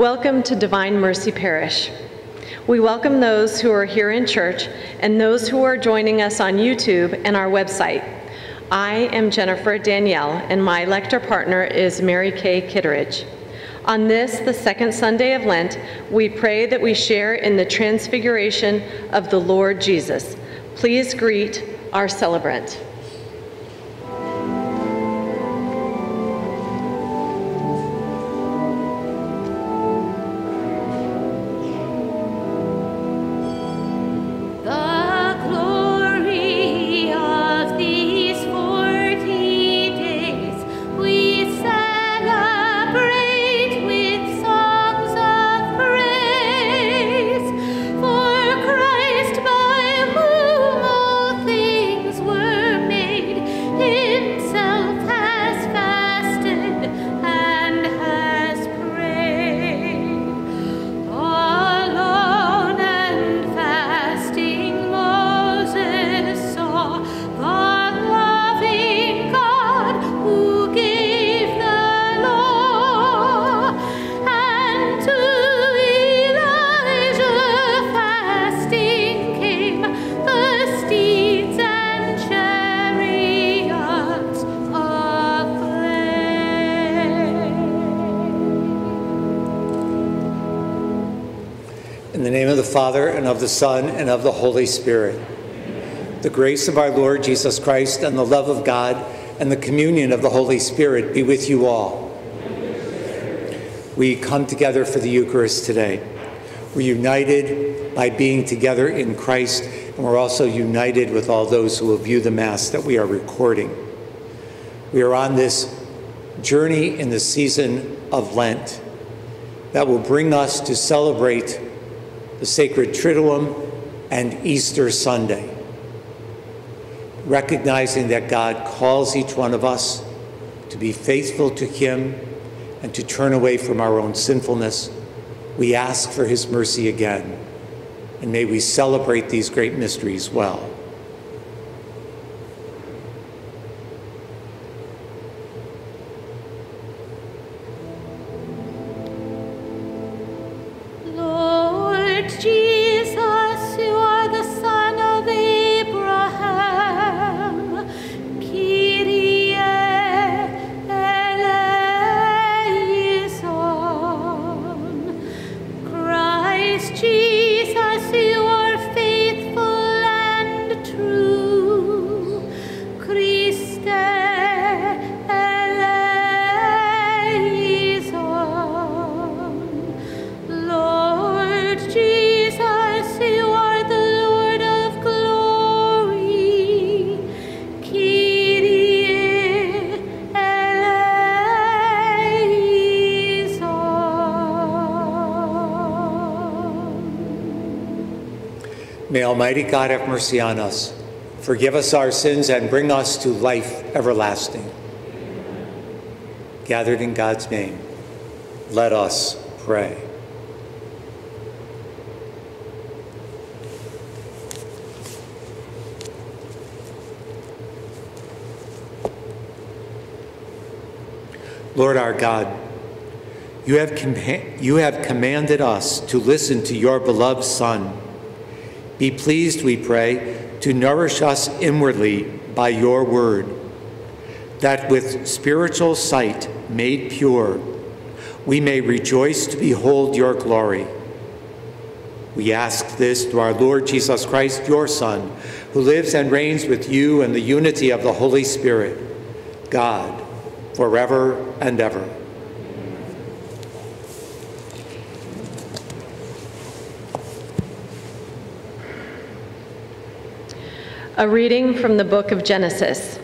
Welcome to Divine Mercy Parish. We welcome those who are here in church and those who are joining us on YouTube and our website. I am Jennifer Danielle, and my lector partner is Mary Kay Kitteridge. On this, the second Sunday of Lent, we pray that we share in the transfiguration of the Lord Jesus. Please greet our celebrant. In the name of the Father, and of the Son, and of the Holy Spirit. The grace of our Lord Jesus Christ, and the love of God, and the communion of the Holy Spirit be with you all. We come together for the Eucharist today. We're united by being together in Christ, and we're also united with all those who will view the Mass that we are recording. We are on this journey in the season of Lent that will bring us to celebrate the sacred Triduum and Easter Sunday. Recognizing that God calls each one of us to be faithful to Him and to turn away from our own sinfulness, we ask for His mercy again. And may we celebrate these great mysteries well. Almighty God have mercy on us, forgive us our sins, and bring us to life everlasting. Gathered in God's name, let us pray. Lord our God, you have, you have commanded us to listen to your beloved Son. Be pleased, we pray, to nourish us inwardly by your word, that with spiritual sight made pure, we may rejoice to behold your glory. We ask this through our Lord Jesus Christ, your Son, who lives and reigns with you in the unity of the Holy Spirit, God, forever and ever. A reading from the book of Genesis.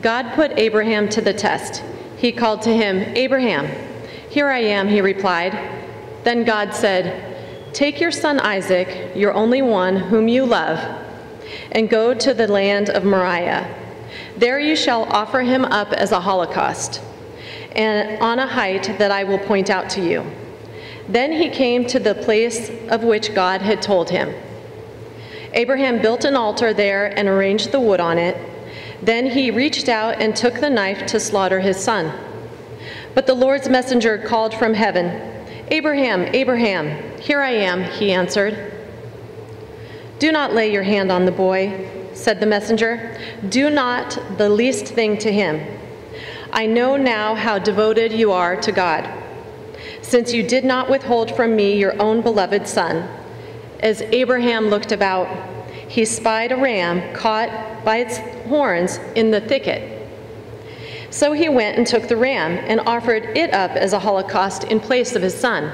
God put Abraham to the test. He called to him, Abraham. Here I am, he replied. Then God said, Take your son Isaac, your only one, whom you love, and go to the land of Moriah. There you shall offer him up as a holocaust, and on a height that I will point out to you. Then he came to the place of which God had told him. Abraham built an altar there and arranged the wood on it. Then he reached out and took the knife to slaughter his son. But the Lord's messenger called from heaven, Abraham, Abraham, here I am, he answered. Do not lay your hand on the boy, said the messenger. Do not the least thing to him. I know now how devoted you are to God, since you did not withhold from me your own beloved son. As Abraham looked about, he spied a ram caught by its horns in the thicket. So he went and took the ram and offered it up as a holocaust in place of his son.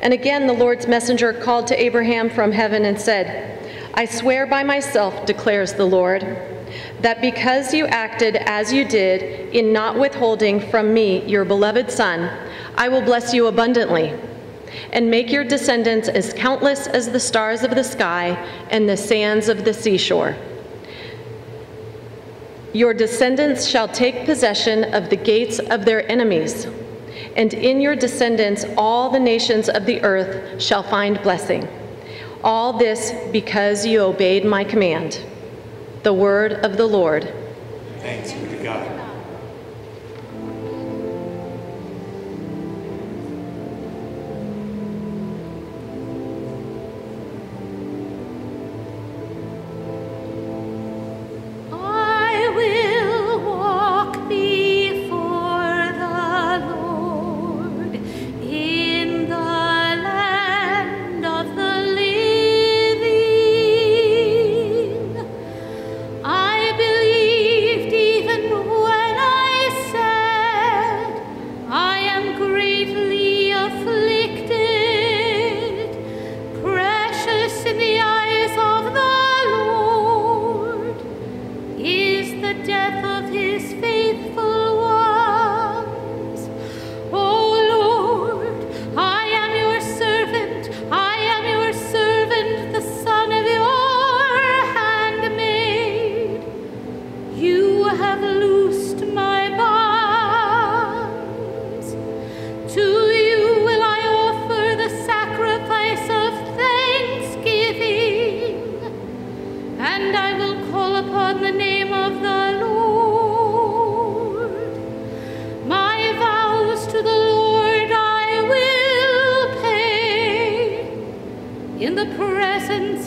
And again the Lord's messenger called to Abraham from heaven and said, I swear by myself, declares the Lord, that because you acted as you did in not withholding from me your beloved son, I will bless you abundantly and make your descendants as countless as the stars of the sky and the sands of the seashore. Your descendants shall take possession of the gates of their enemies, and in your descendants all the nations of the earth shall find blessing. All this because you obeyed my command. The word of the Lord. Thanks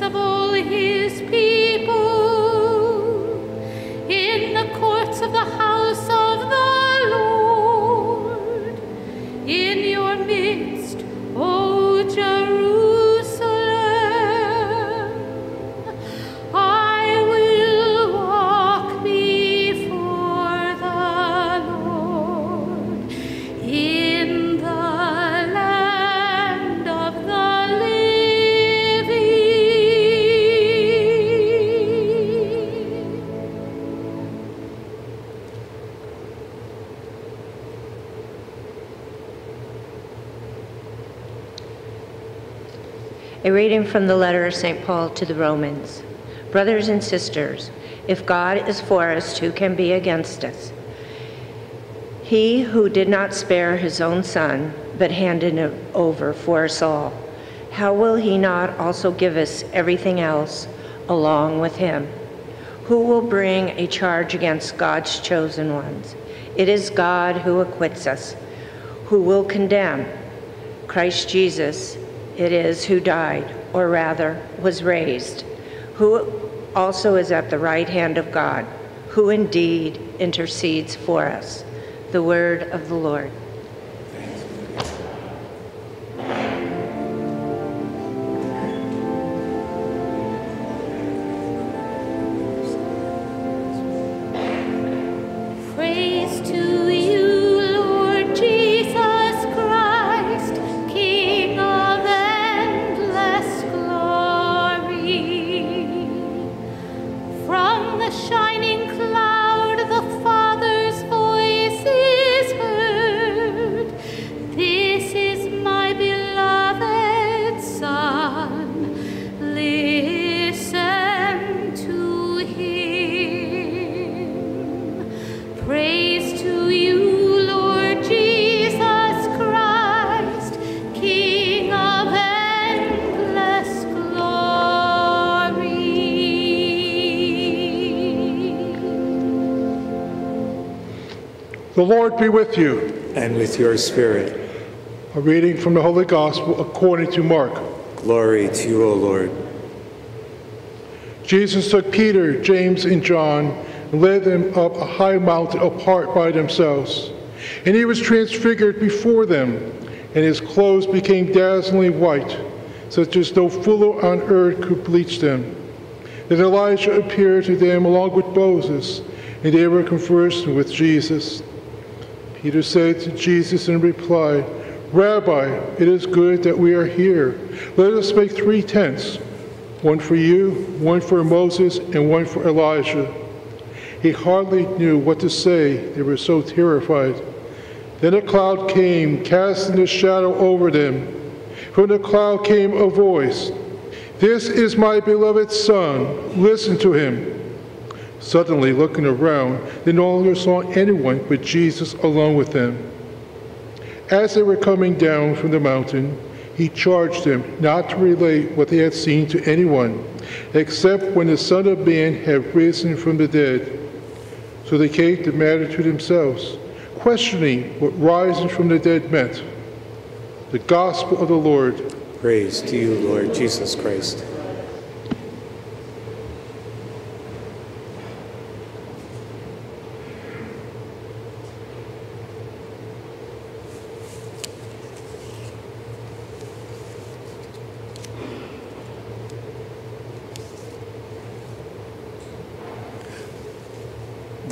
of all his people, reading from the letter of St. Paul to the Romans. Brothers and sisters, if God is for us, who can be against us? He who did not spare his own son, but handed him over for us all, how will he not also give us everything else along with him? Who will bring a charge against God's chosen ones? It is God who acquits us. Who will condemn? Christ Jesus it is who died, or rather was raised, who also is at the right hand of God, who indeed intercedes for us. The word of the Lord. The Lord be with you. And with your spirit. A reading from the Holy Gospel according to Mark. Glory to you, O Lord. Jesus took Peter, James, and John and led them up a high mountain apart by themselves. And he was transfigured before them, and his clothes became dazzlingly white, such as no fuller on earth could bleach them. Then Elijah appeared to them along with Moses, and they were conversing with Jesus. Peter said to Jesus in reply, Rabbi, it is good that we are here. Let us make three tents one for you, one for Moses, and one for Elijah. He hardly knew what to say, they were so terrified. Then a cloud came, casting a shadow over them. From the cloud came a voice This is my beloved Son, listen to him. Suddenly, looking around, they no longer saw anyone but Jesus alone with them. As they were coming down from the mountain, he charged them not to relate what they had seen to anyone, except when the Son of Man had risen from the dead. So they kept the matter to themselves, questioning what rising from the dead meant. The Gospel of the Lord. Praise to you, Lord Jesus Christ.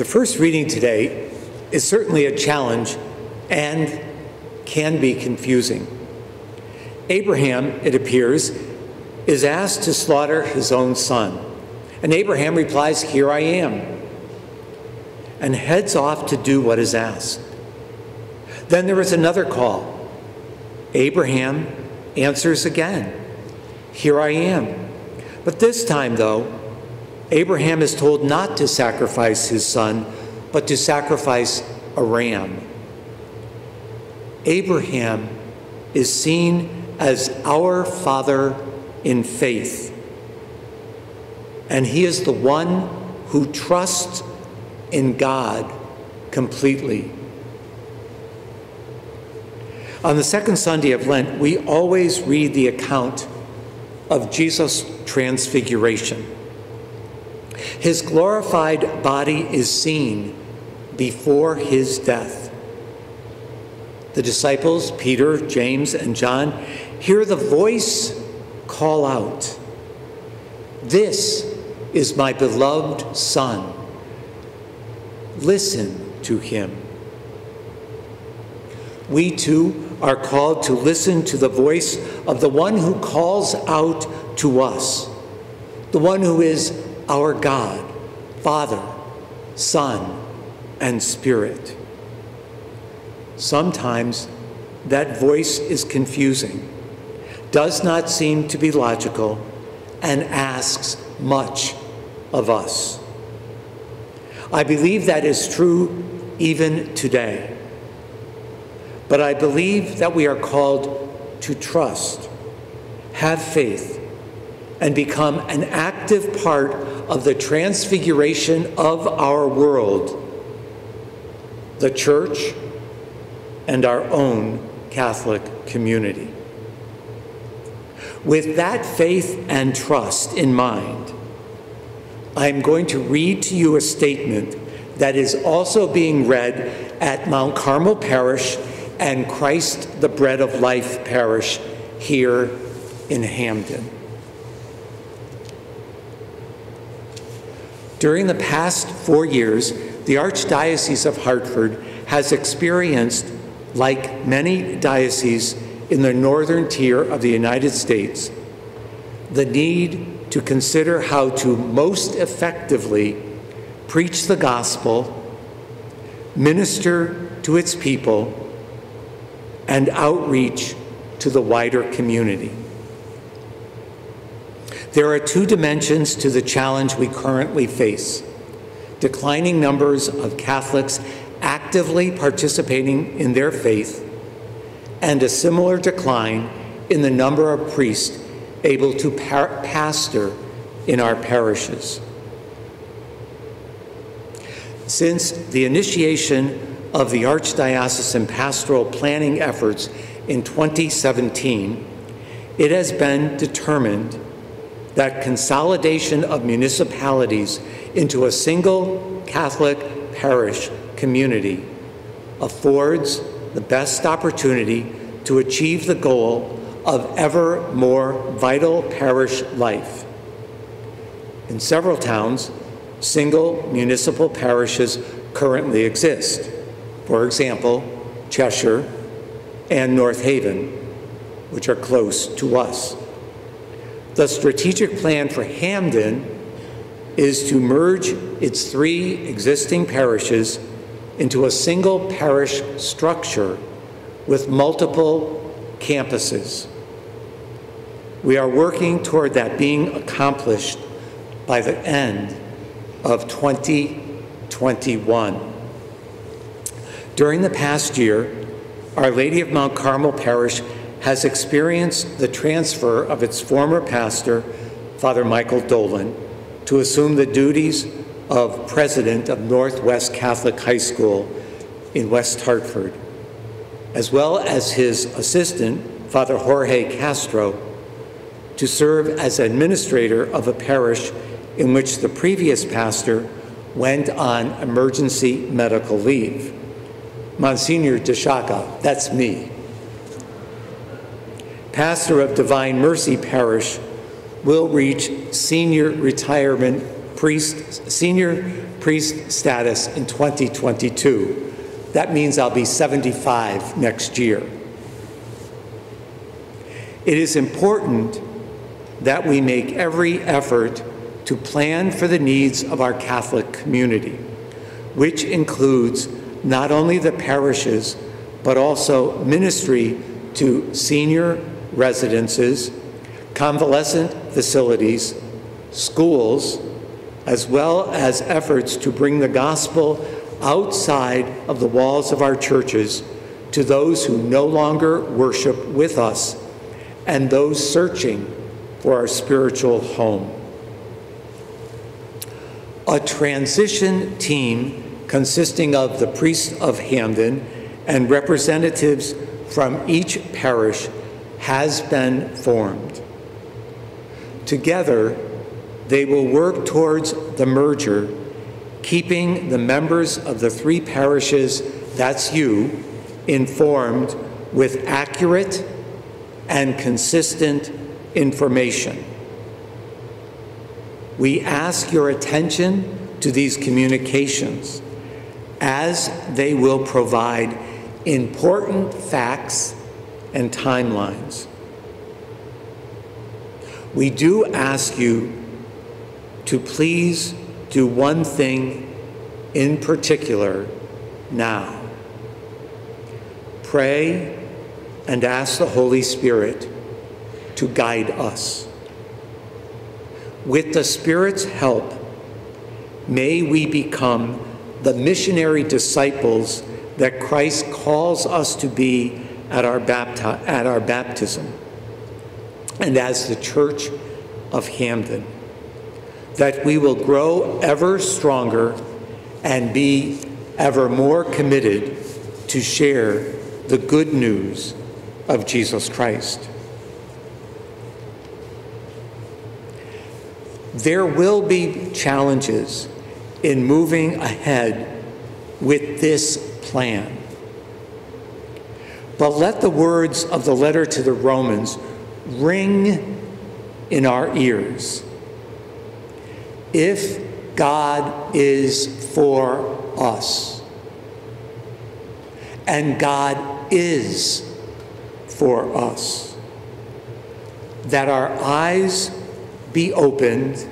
First reading today is certainly a challenge and can be confusing. Abraham, it appears, is asked to slaughter his own son. And Abraham replies, Here I am, and heads off to do what is asked. Then there is another call. Abraham answers again, Here I am. But this time, though, Abraham is told not to sacrifice his son, but to sacrifice a ram. Abraham is seen as our father in faith, and he is the one who trusts in God completely. On the second Sunday of Lent, we always read the account of Jesus' transfiguration. His glorified body is seen before his death. The disciples, Peter, James, and John, hear the voice call out This is my beloved Son. Listen to him. We too are called to listen to the voice of the one who calls out to us, the one who is our God, Father, Son, and Spirit. Sometimes that voice is confusing, does not seem to be logical, and asks much of us. I believe that is true even today. But I believe that we are called to trust, have faith, and become an active part of the transfiguration of our world, the church, and our own Catholic community. With that faith and trust in mind, I am going to read to you a statement that is also being read at Mount Carmel Parish and Christ the Bread of Life Parish here in Hamden. During the past four years, the Archdiocese of Hartford has experienced, like many dioceses in the northern tier of the United States, the need to consider how to most effectively preach the gospel, minister to its people, and outreach to the wider community. There are two dimensions to the challenge we currently face declining numbers of Catholics actively participating in their faith, and a similar decline in the number of priests able to pastor in our parishes. Since the initiation of the Archdiocesan pastoral planning efforts in 2017, it has been determined that consolidation of municipalities into a single Catholic parish community affords the best opportunity to achieve the goal of ever more vital parish life. In several towns, single municipal parishes currently exist. For example, Cheshire and North Haven, which are close to us. The strategic plan for Hamden is to merge its three existing parishes into a single parish structure with multiple campuses. We are working toward that being accomplished by the end of 2021. During the past year, Our Lady of Mount Carmel Parish has experienced the transfer of its former pastor, Father Michael Dolan, to assume the duties of president of Northwest Catholic High School in West Hartford, as well as his assistant, Father Jorge Castro, to serve as administrator of a parish in which the previous pastor went on emergency medical leave. Monsignor Deshaka, that's me. Pastor of Divine Mercy Parish will reach senior retirement priest, senior priest status in 2022. That means I'll be 75 next year. It is important that we make every effort to plan for the needs of our Catholic community, which includes not only the parishes, but also ministry to senior residences, convalescent facilities, schools, as well as efforts to bring the gospel outside of the walls of our churches to those who no longer worship with us and those searching for our spiritual home. A transition team consisting of the priests of Hamden and representatives from each parish has been formed. Together, they will work towards the merger, keeping the members of the three parishes, that's you, informed with accurate and consistent information. We ask your attention to these communications as they will provide important facts and timelines. We do ask you to please do one thing in particular now. Pray and ask the Holy Spirit to guide us. With the Spirit's help, may we become the missionary disciples that Christ calls us to be at our, bapti- at our baptism and as the Church of Hamden. That we will grow ever stronger and be ever more committed to share the good news of Jesus Christ. There will be challenges in moving ahead with this plan. But let the words of the letter to the Romans ring in our ears. If God is for us, and God is for us, that our eyes be opened,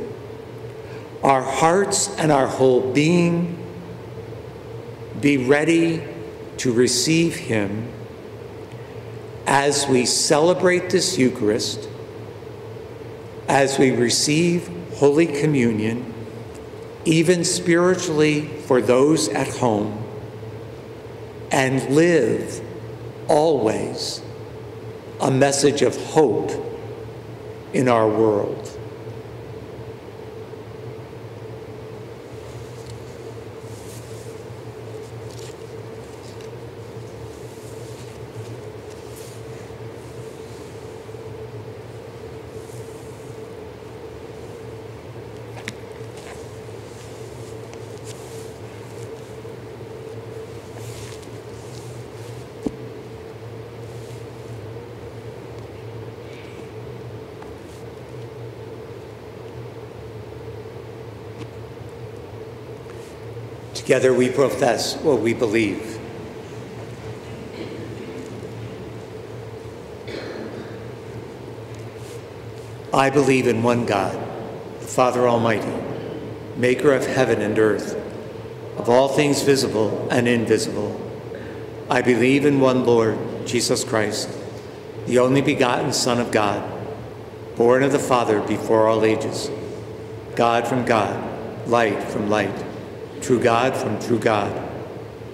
our hearts and our whole being be ready to receive Him as we celebrate this Eucharist, as we receive Holy Communion, even spiritually for those at home, and live always a message of hope in our world. Together we profess what we believe. I believe in one God, the Father Almighty, maker of heaven and earth, of all things visible and invisible. I believe in one Lord, Jesus Christ, the only begotten Son of God, born of the Father before all ages, God from God, light from light, true God from true God,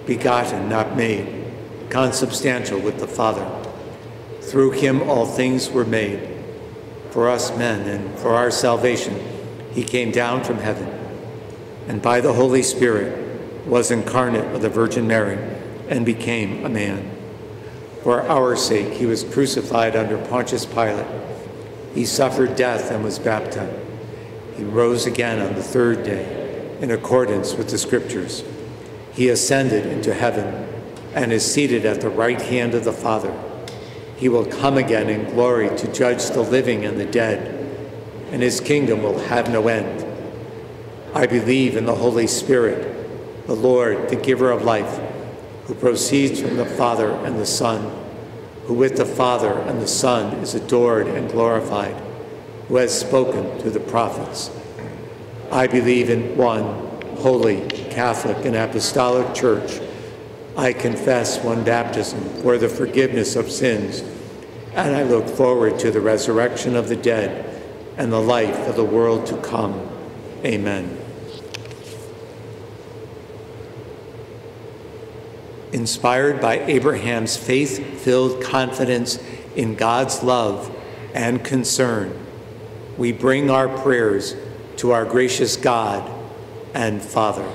begotten, not made, consubstantial with the Father. Through him all things were made. For us men and for our salvation, he came down from heaven, and by the Holy Spirit was incarnate of the Virgin Mary and became a man. For our sake, he was crucified under Pontius Pilate. He suffered death and was baptized. He rose again on the third day in accordance with the Scriptures. He ascended into heaven and is seated at the right hand of the Father. He will come again in glory to judge the living and the dead, and his kingdom will have no end. I believe in the Holy Spirit, the Lord, the giver of life, who proceeds from the Father and the Son, who with the Father and the Son is adored and glorified, who has spoken to the prophets. I believe in one holy, Catholic, and Apostolic Church. I confess one baptism for the forgiveness of sins, and I look forward to the resurrection of the dead and the life of the world to come. Amen. Inspired by Abraham's faith filled confidence in God's love and concern, we bring our prayers to our gracious God and Father.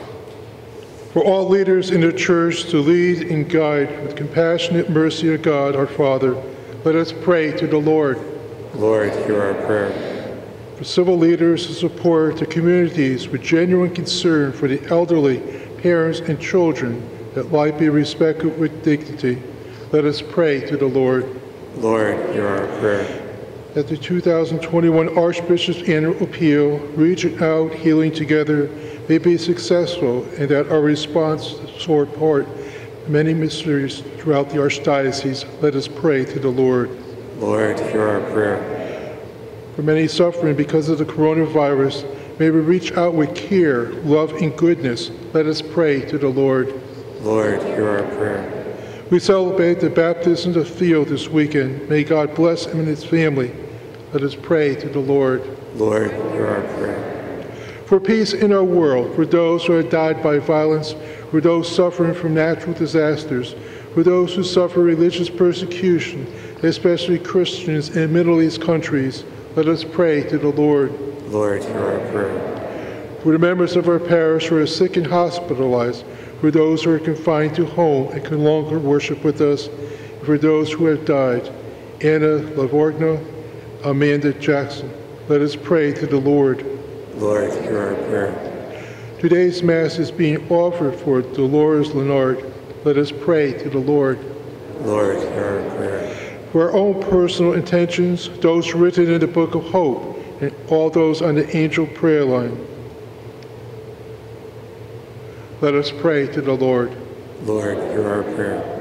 For all leaders in the church to lead and guide with compassionate mercy of God our Father, let us pray to the Lord. Lord, hear our prayer. For civil leaders to support the communities with genuine concern for the elderly, parents, and children, that life be respected with dignity, let us pray to the Lord. Lord, hear our prayer. That the 2021 Archbishop's Annual Appeal, Reaching Out, Healing Together, may be successful and that our response sort part many mysteries throughout the Archdiocese, let us pray to the Lord. Lord, hear our prayer. For many suffering because of the coronavirus, may we reach out with care, love, and goodness. Let us pray to the Lord. Lord, hear our prayer. We celebrate the baptism of Theo this weekend. May God bless him and his family. Let us pray to the Lord. Lord, hear our prayer. For peace in our world, for those who have died by violence, for those suffering from natural disasters, for those who suffer religious persecution, especially Christians in Middle East countries, let us pray to the Lord. Lord, hear our prayer. For the members of our parish who are sick and hospitalized, for those who are confined to home and can longer worship with us, and for those who have died, Anna Lavorgna, Amanda Jackson, let us pray to the Lord. Lord, hear our prayer. Today's Mass is being offered for Dolores Leonard. Let us pray to the Lord. Lord, hear our prayer. For our own personal intentions, those written in the Book of Hope, and all those on the angel prayer line, let us pray to the Lord. Lord, hear our prayer.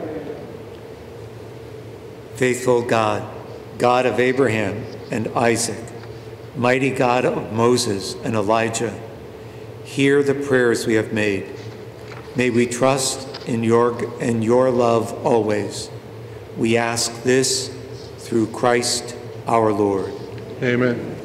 Faithful God, God of Abraham and Isaac, mighty God of Moses and Elijah, hear the prayers we have made. May we trust in your, in your love always. We ask this through Christ our Lord. Amen.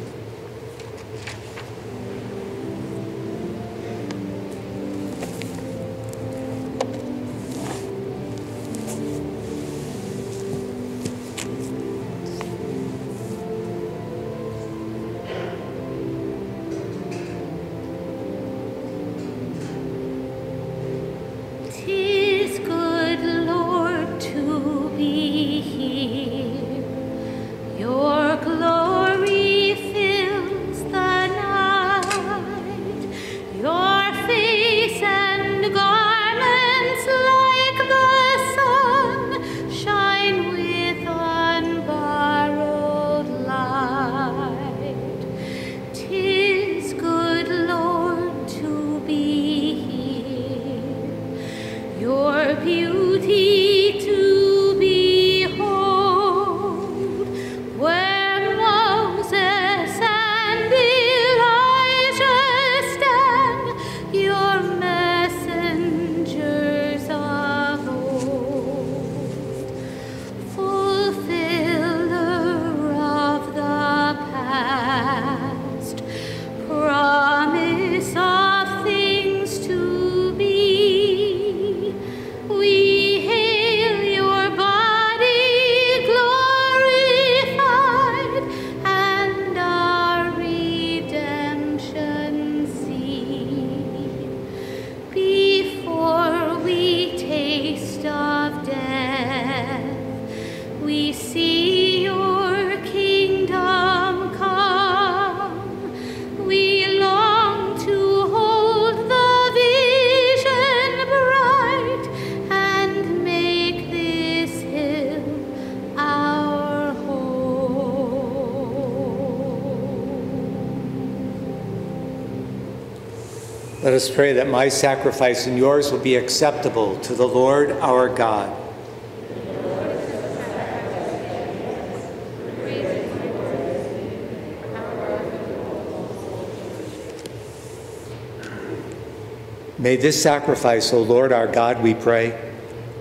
Pray that my sacrifice and yours will be acceptable to the Lord our God. May this sacrifice, O Lord our God, we pray,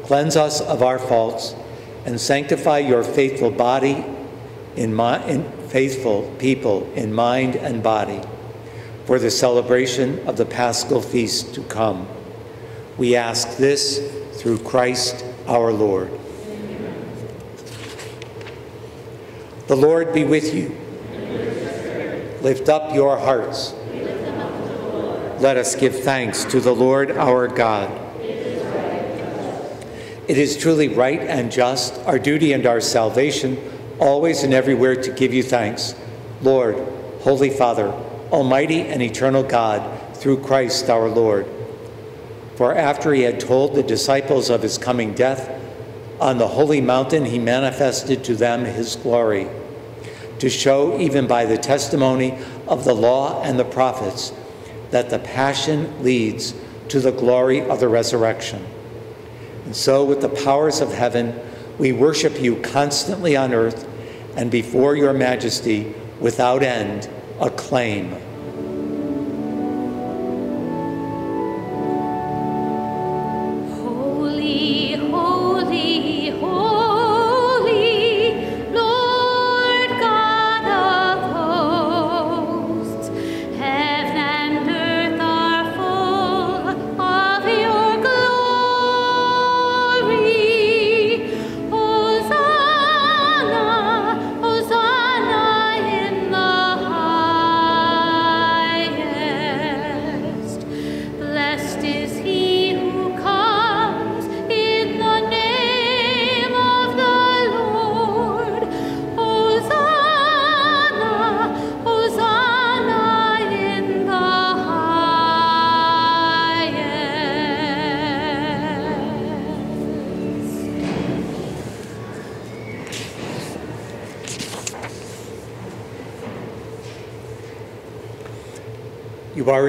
cleanse us of our faults and sanctify your faithful body in, my, in faithful people in mind and body for the celebration of the paschal feast to come. We ask this through Christ our Lord. The Lord be with you. Lift up your hearts. Let us give thanks to the Lord our God. It is truly right and just, our duty and our salvation, always and everywhere to give you thanks. Lord, Holy Father, Almighty and eternal God, through Christ our Lord. For after he had told the disciples of his coming death, on the holy mountain he manifested to them his glory, to show, even by the testimony of the law and the prophets, that the passion leads to the glory of the resurrection. And so, with the powers of heaven, we worship you constantly on earth and before your majesty without end acclaim.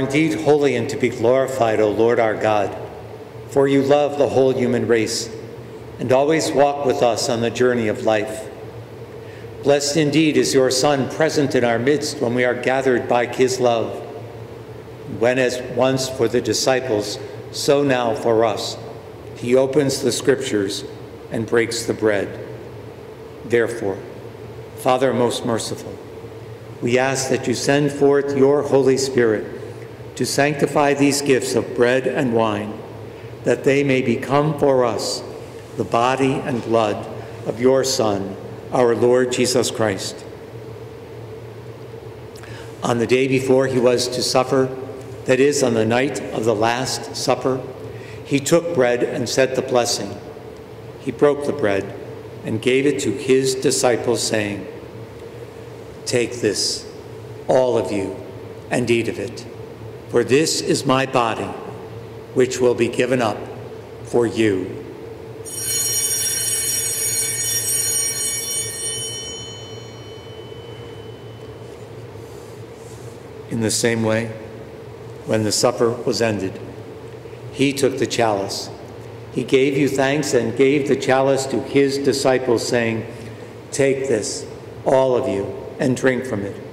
Indeed holy and to be glorified, O Lord our God, for you love the whole human race and always walk with us on the journey of life. Blessed indeed is your Son present in our midst when we are gathered by his love. When, as once for the disciples, so now for us, he opens the scriptures and breaks the bread. Therefore, Father most merciful, we ask that you send forth your Holy Spirit to sanctify these gifts of bread and wine, that they may become for us the body and blood of your Son, our Lord Jesus Christ. On the day before he was to suffer, that is, on the night of the Last Supper, he took bread and said the blessing. He broke the bread and gave it to his disciples, saying, Take this, all of you, and eat of it, for this is my body, which will be given up for you. In the same way, when the supper was ended, he took the chalice. He gave you thanks and gave the chalice to his disciples, saying, Take this, all of you, and drink from it.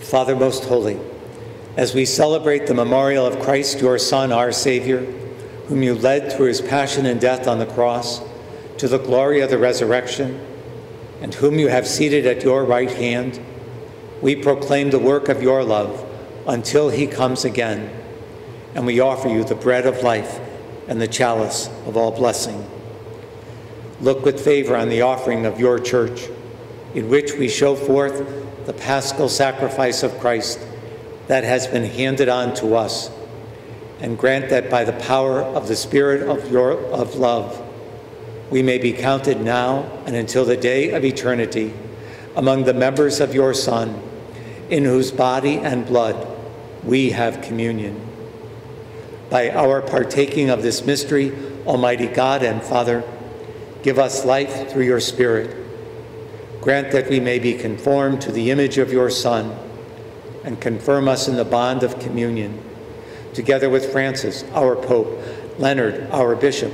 Father most holy, As we celebrate the memorial of Christ, your Son, our Savior, whom you led through his passion and death on the cross to the glory of the resurrection, and whom you have seated at your right hand, we proclaim the work of your love until he comes again, and we offer you the bread of life and the chalice of all blessing. Look with favor on the offering of your church, in which we show forth the paschal sacrifice of Christ that has been handed on to us, and grant that by the power of the Spirit of, your, of love, we may be counted now and until the day of eternity among the members of your Son, in whose body and blood we have communion. By our partaking of this mystery, Almighty God and Father, give us life through your Spirit. Grant that we may be conformed to the image of your Son and confirm us in the bond of communion, together with Francis, our Pope, Leonard, our Bishop,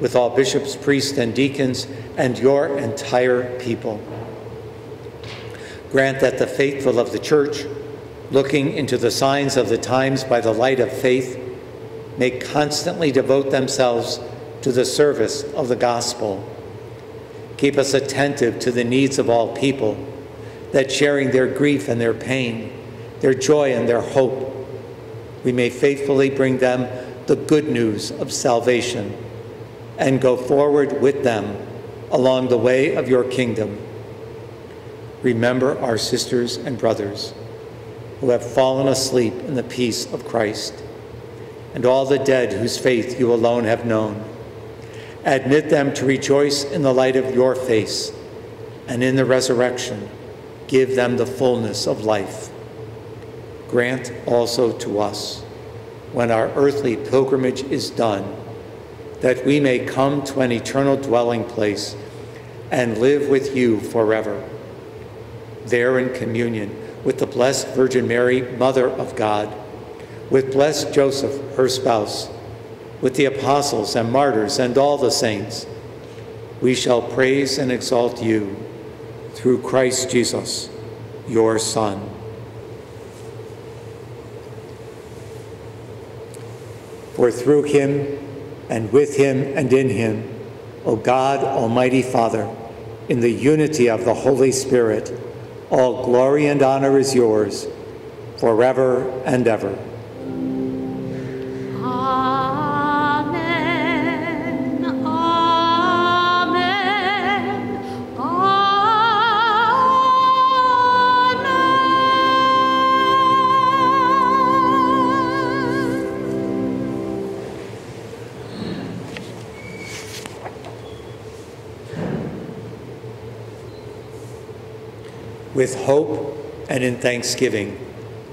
with all bishops, priests, and deacons, and your entire people. Grant that the faithful of the Church, looking into the signs of the times by the light of faith, may constantly devote themselves to the service of the gospel. Keep us attentive to the needs of all people, that sharing their grief and their pain, their joy and their hope, we may faithfully bring them the good news of salvation and go forward with them along the way of your kingdom. Remember our sisters and brothers who have fallen asleep in the peace of Christ, and all the dead whose faith you alone have known. Admit them to rejoice in the light of your face, and in the resurrection, give them the fullness of life. Grant also to us, when our earthly pilgrimage is done, that we may come to an eternal dwelling place and live with you forever. There in communion with the Blessed Virgin Mary, Mother of God, with blessed Joseph, her spouse, with the apostles and martyrs and all the saints, we shall praise and exalt you through Christ Jesus, your Son. For through him, and with him, and in him, O God, Almighty Father, in the unity of the Holy Spirit, all glory and honor is yours forever and ever. With hope and in thanksgiving,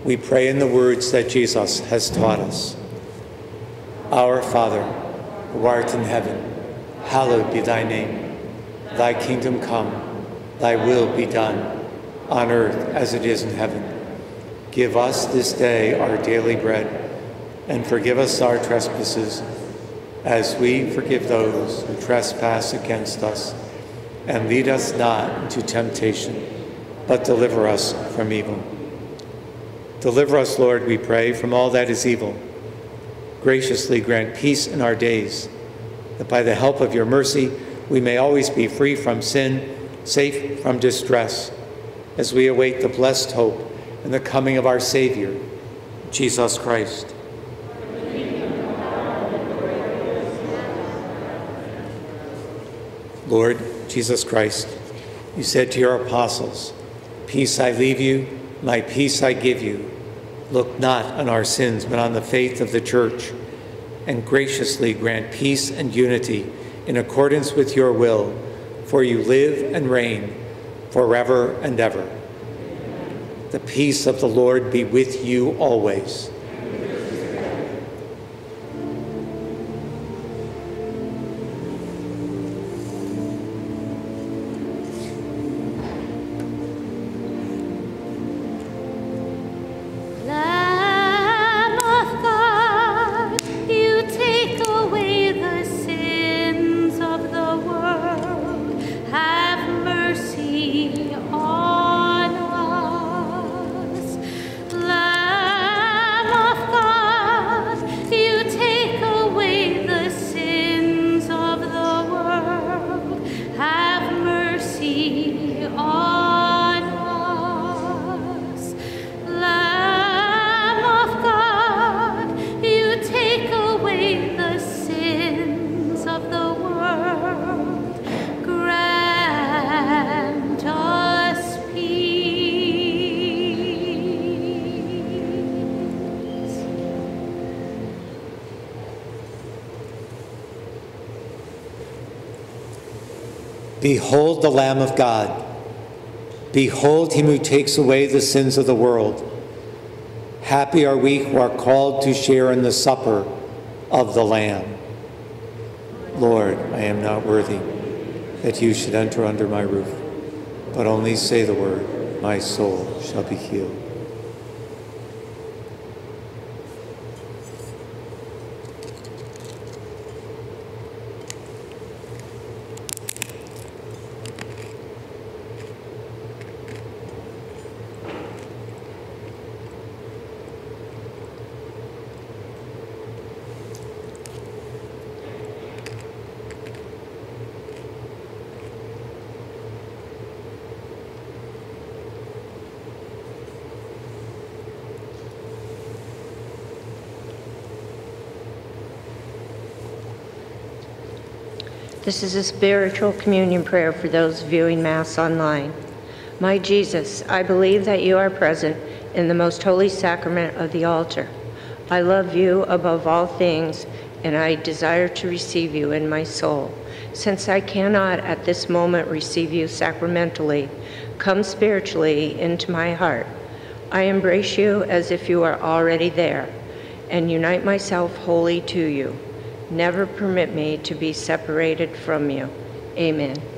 we pray in the words that Jesus has taught us. Our Father, who art in heaven, hallowed be thy name. Thy kingdom come, thy will be done, on earth as it is in heaven. Give us this day our daily bread, and forgive us our trespasses, as we forgive those who trespass against us. And lead us not into temptation, but deliver us from evil. Deliver us, Lord, we pray, from all that is evil. Graciously grant peace in our days, that by the help of your mercy we may always be free from sin, safe from distress, as we await the blessed hope and the coming of our Savior, Jesus Christ. Lord Jesus Christ, you said to your apostles, Peace I leave you, my peace I give you. Look not on our sins, but on the faith of the church, and graciously grant peace and unity in accordance with your will, for you live and reign forever and ever. The peace of the Lord be with you always. The Lamb of God. Behold him who takes away the sins of the world. Happy are we who are called to share in the supper of the Lamb. Lord, I am not worthy that you should enter under my roof, but only say the word, my soul shall be healed. This is a spiritual communion prayer for those viewing Mass online. My Jesus, I believe that you are present in the most holy sacrament of the altar. I love you above all things, and I desire to receive you in my soul. Since I cannot at this moment receive you sacramentally, come spiritually into my heart. I embrace you as if you are already there, and unite myself wholly to you. Never permit me to be separated from you. Amen.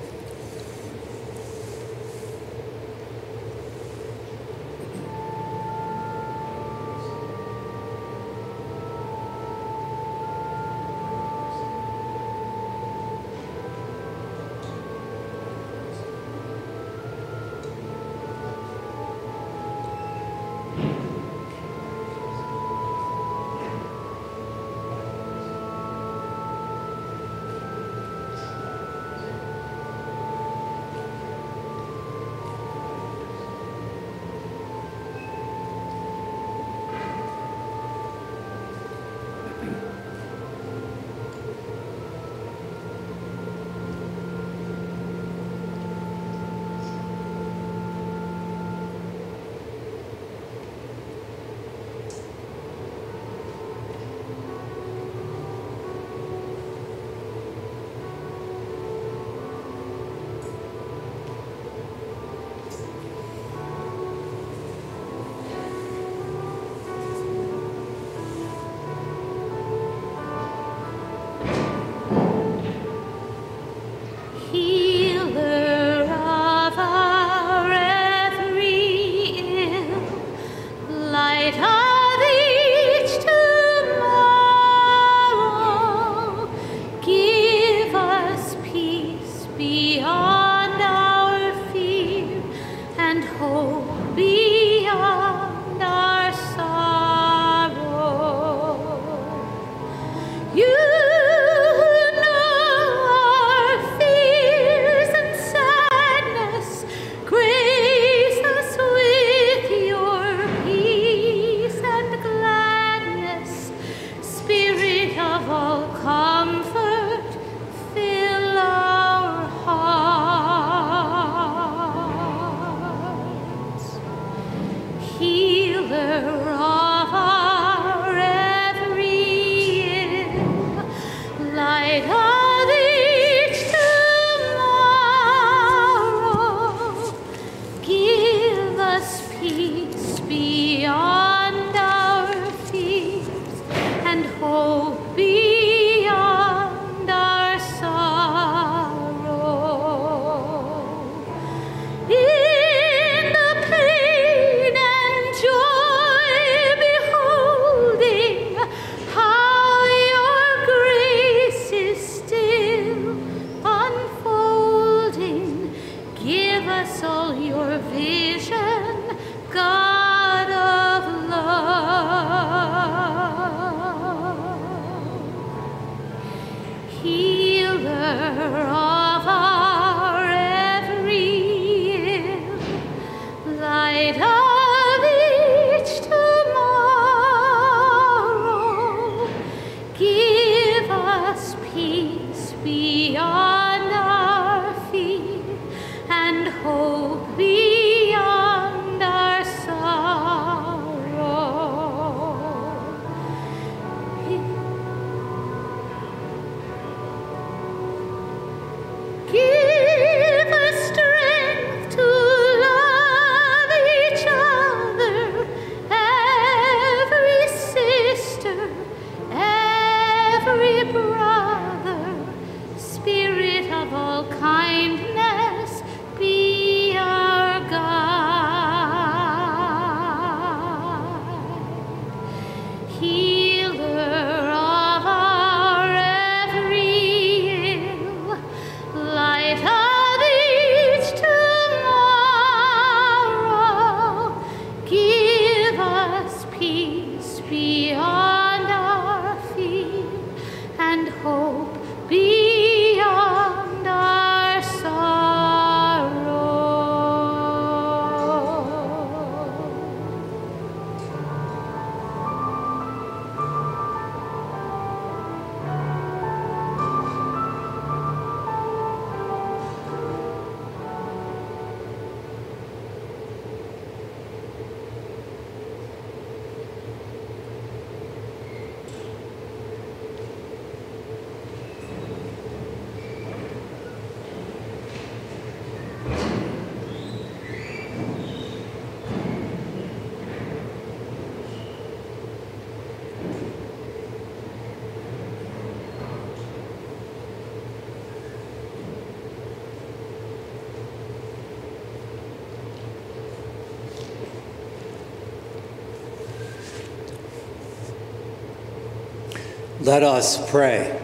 Let us pray.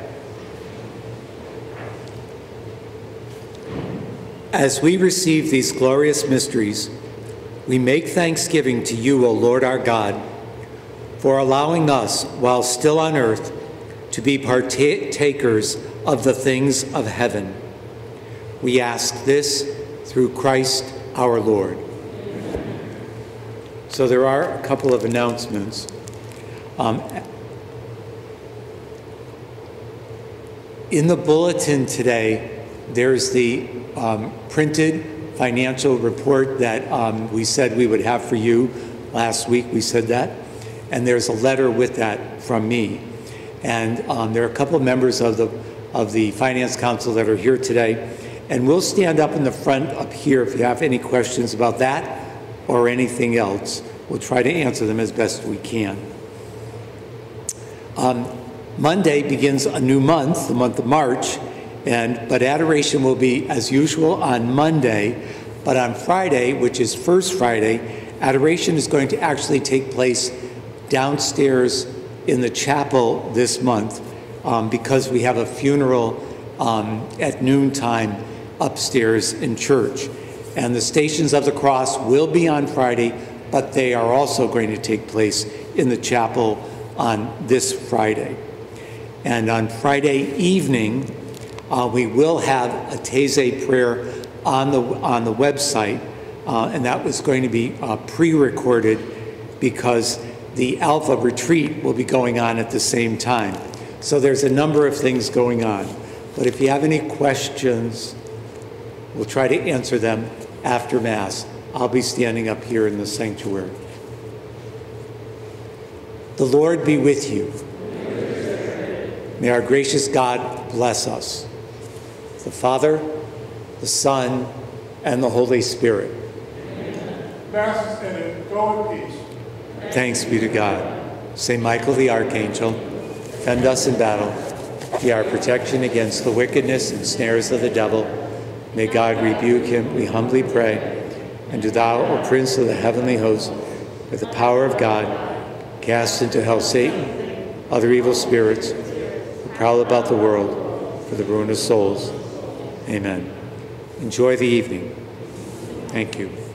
As we receive these glorious mysteries, we make thanksgiving to you, O Lord our God, for allowing us, while still on earth, to be partakers of the things of heaven. We ask this through Christ our Lord. So there are a couple of announcements. Um, in the bulletin today, there's the um, printed financial report that um, we said we would have for you last week. We said that. And there's a letter with that from me. And um, there are a couple of members of the, of the Finance Council that are here today. And we'll stand up in the front up here if you have any questions about that or anything else. We'll try to answer them as best we can. Um, Monday begins a new month, the month of March, and but adoration will be as usual on Monday, but on Friday, which is First Friday, adoration is going to actually take place downstairs in the chapel this month um, because we have a funeral um, at noontime upstairs in church. And the Stations of the Cross will be on Friday, but they are also going to take place in the chapel on this Friday. And on Friday evening, uh, we will have a Taizé prayer on the, on the website, uh, and that was going to be uh, pre-recorded because the Alpha retreat will be going on at the same time. So there's a number of things going on. But if you have any questions, we'll try to answer them after Mass. I'll be standing up here in the sanctuary. The Lord be with you. May our gracious God bless us. The Father, the Son, and the Holy Spirit. Mass ended. Go in peace. Thanks be to God. St. Michael the Archangel, defend us in battle. Be our protection against the wickedness and snares of the devil. May God rebuke him, we humbly pray. And do thou, O Prince of the heavenly host, with the power of God, Cast into hell Satan, other evil spirits prowl about the world for the ruin of souls. Amen. Enjoy the evening. Thank you.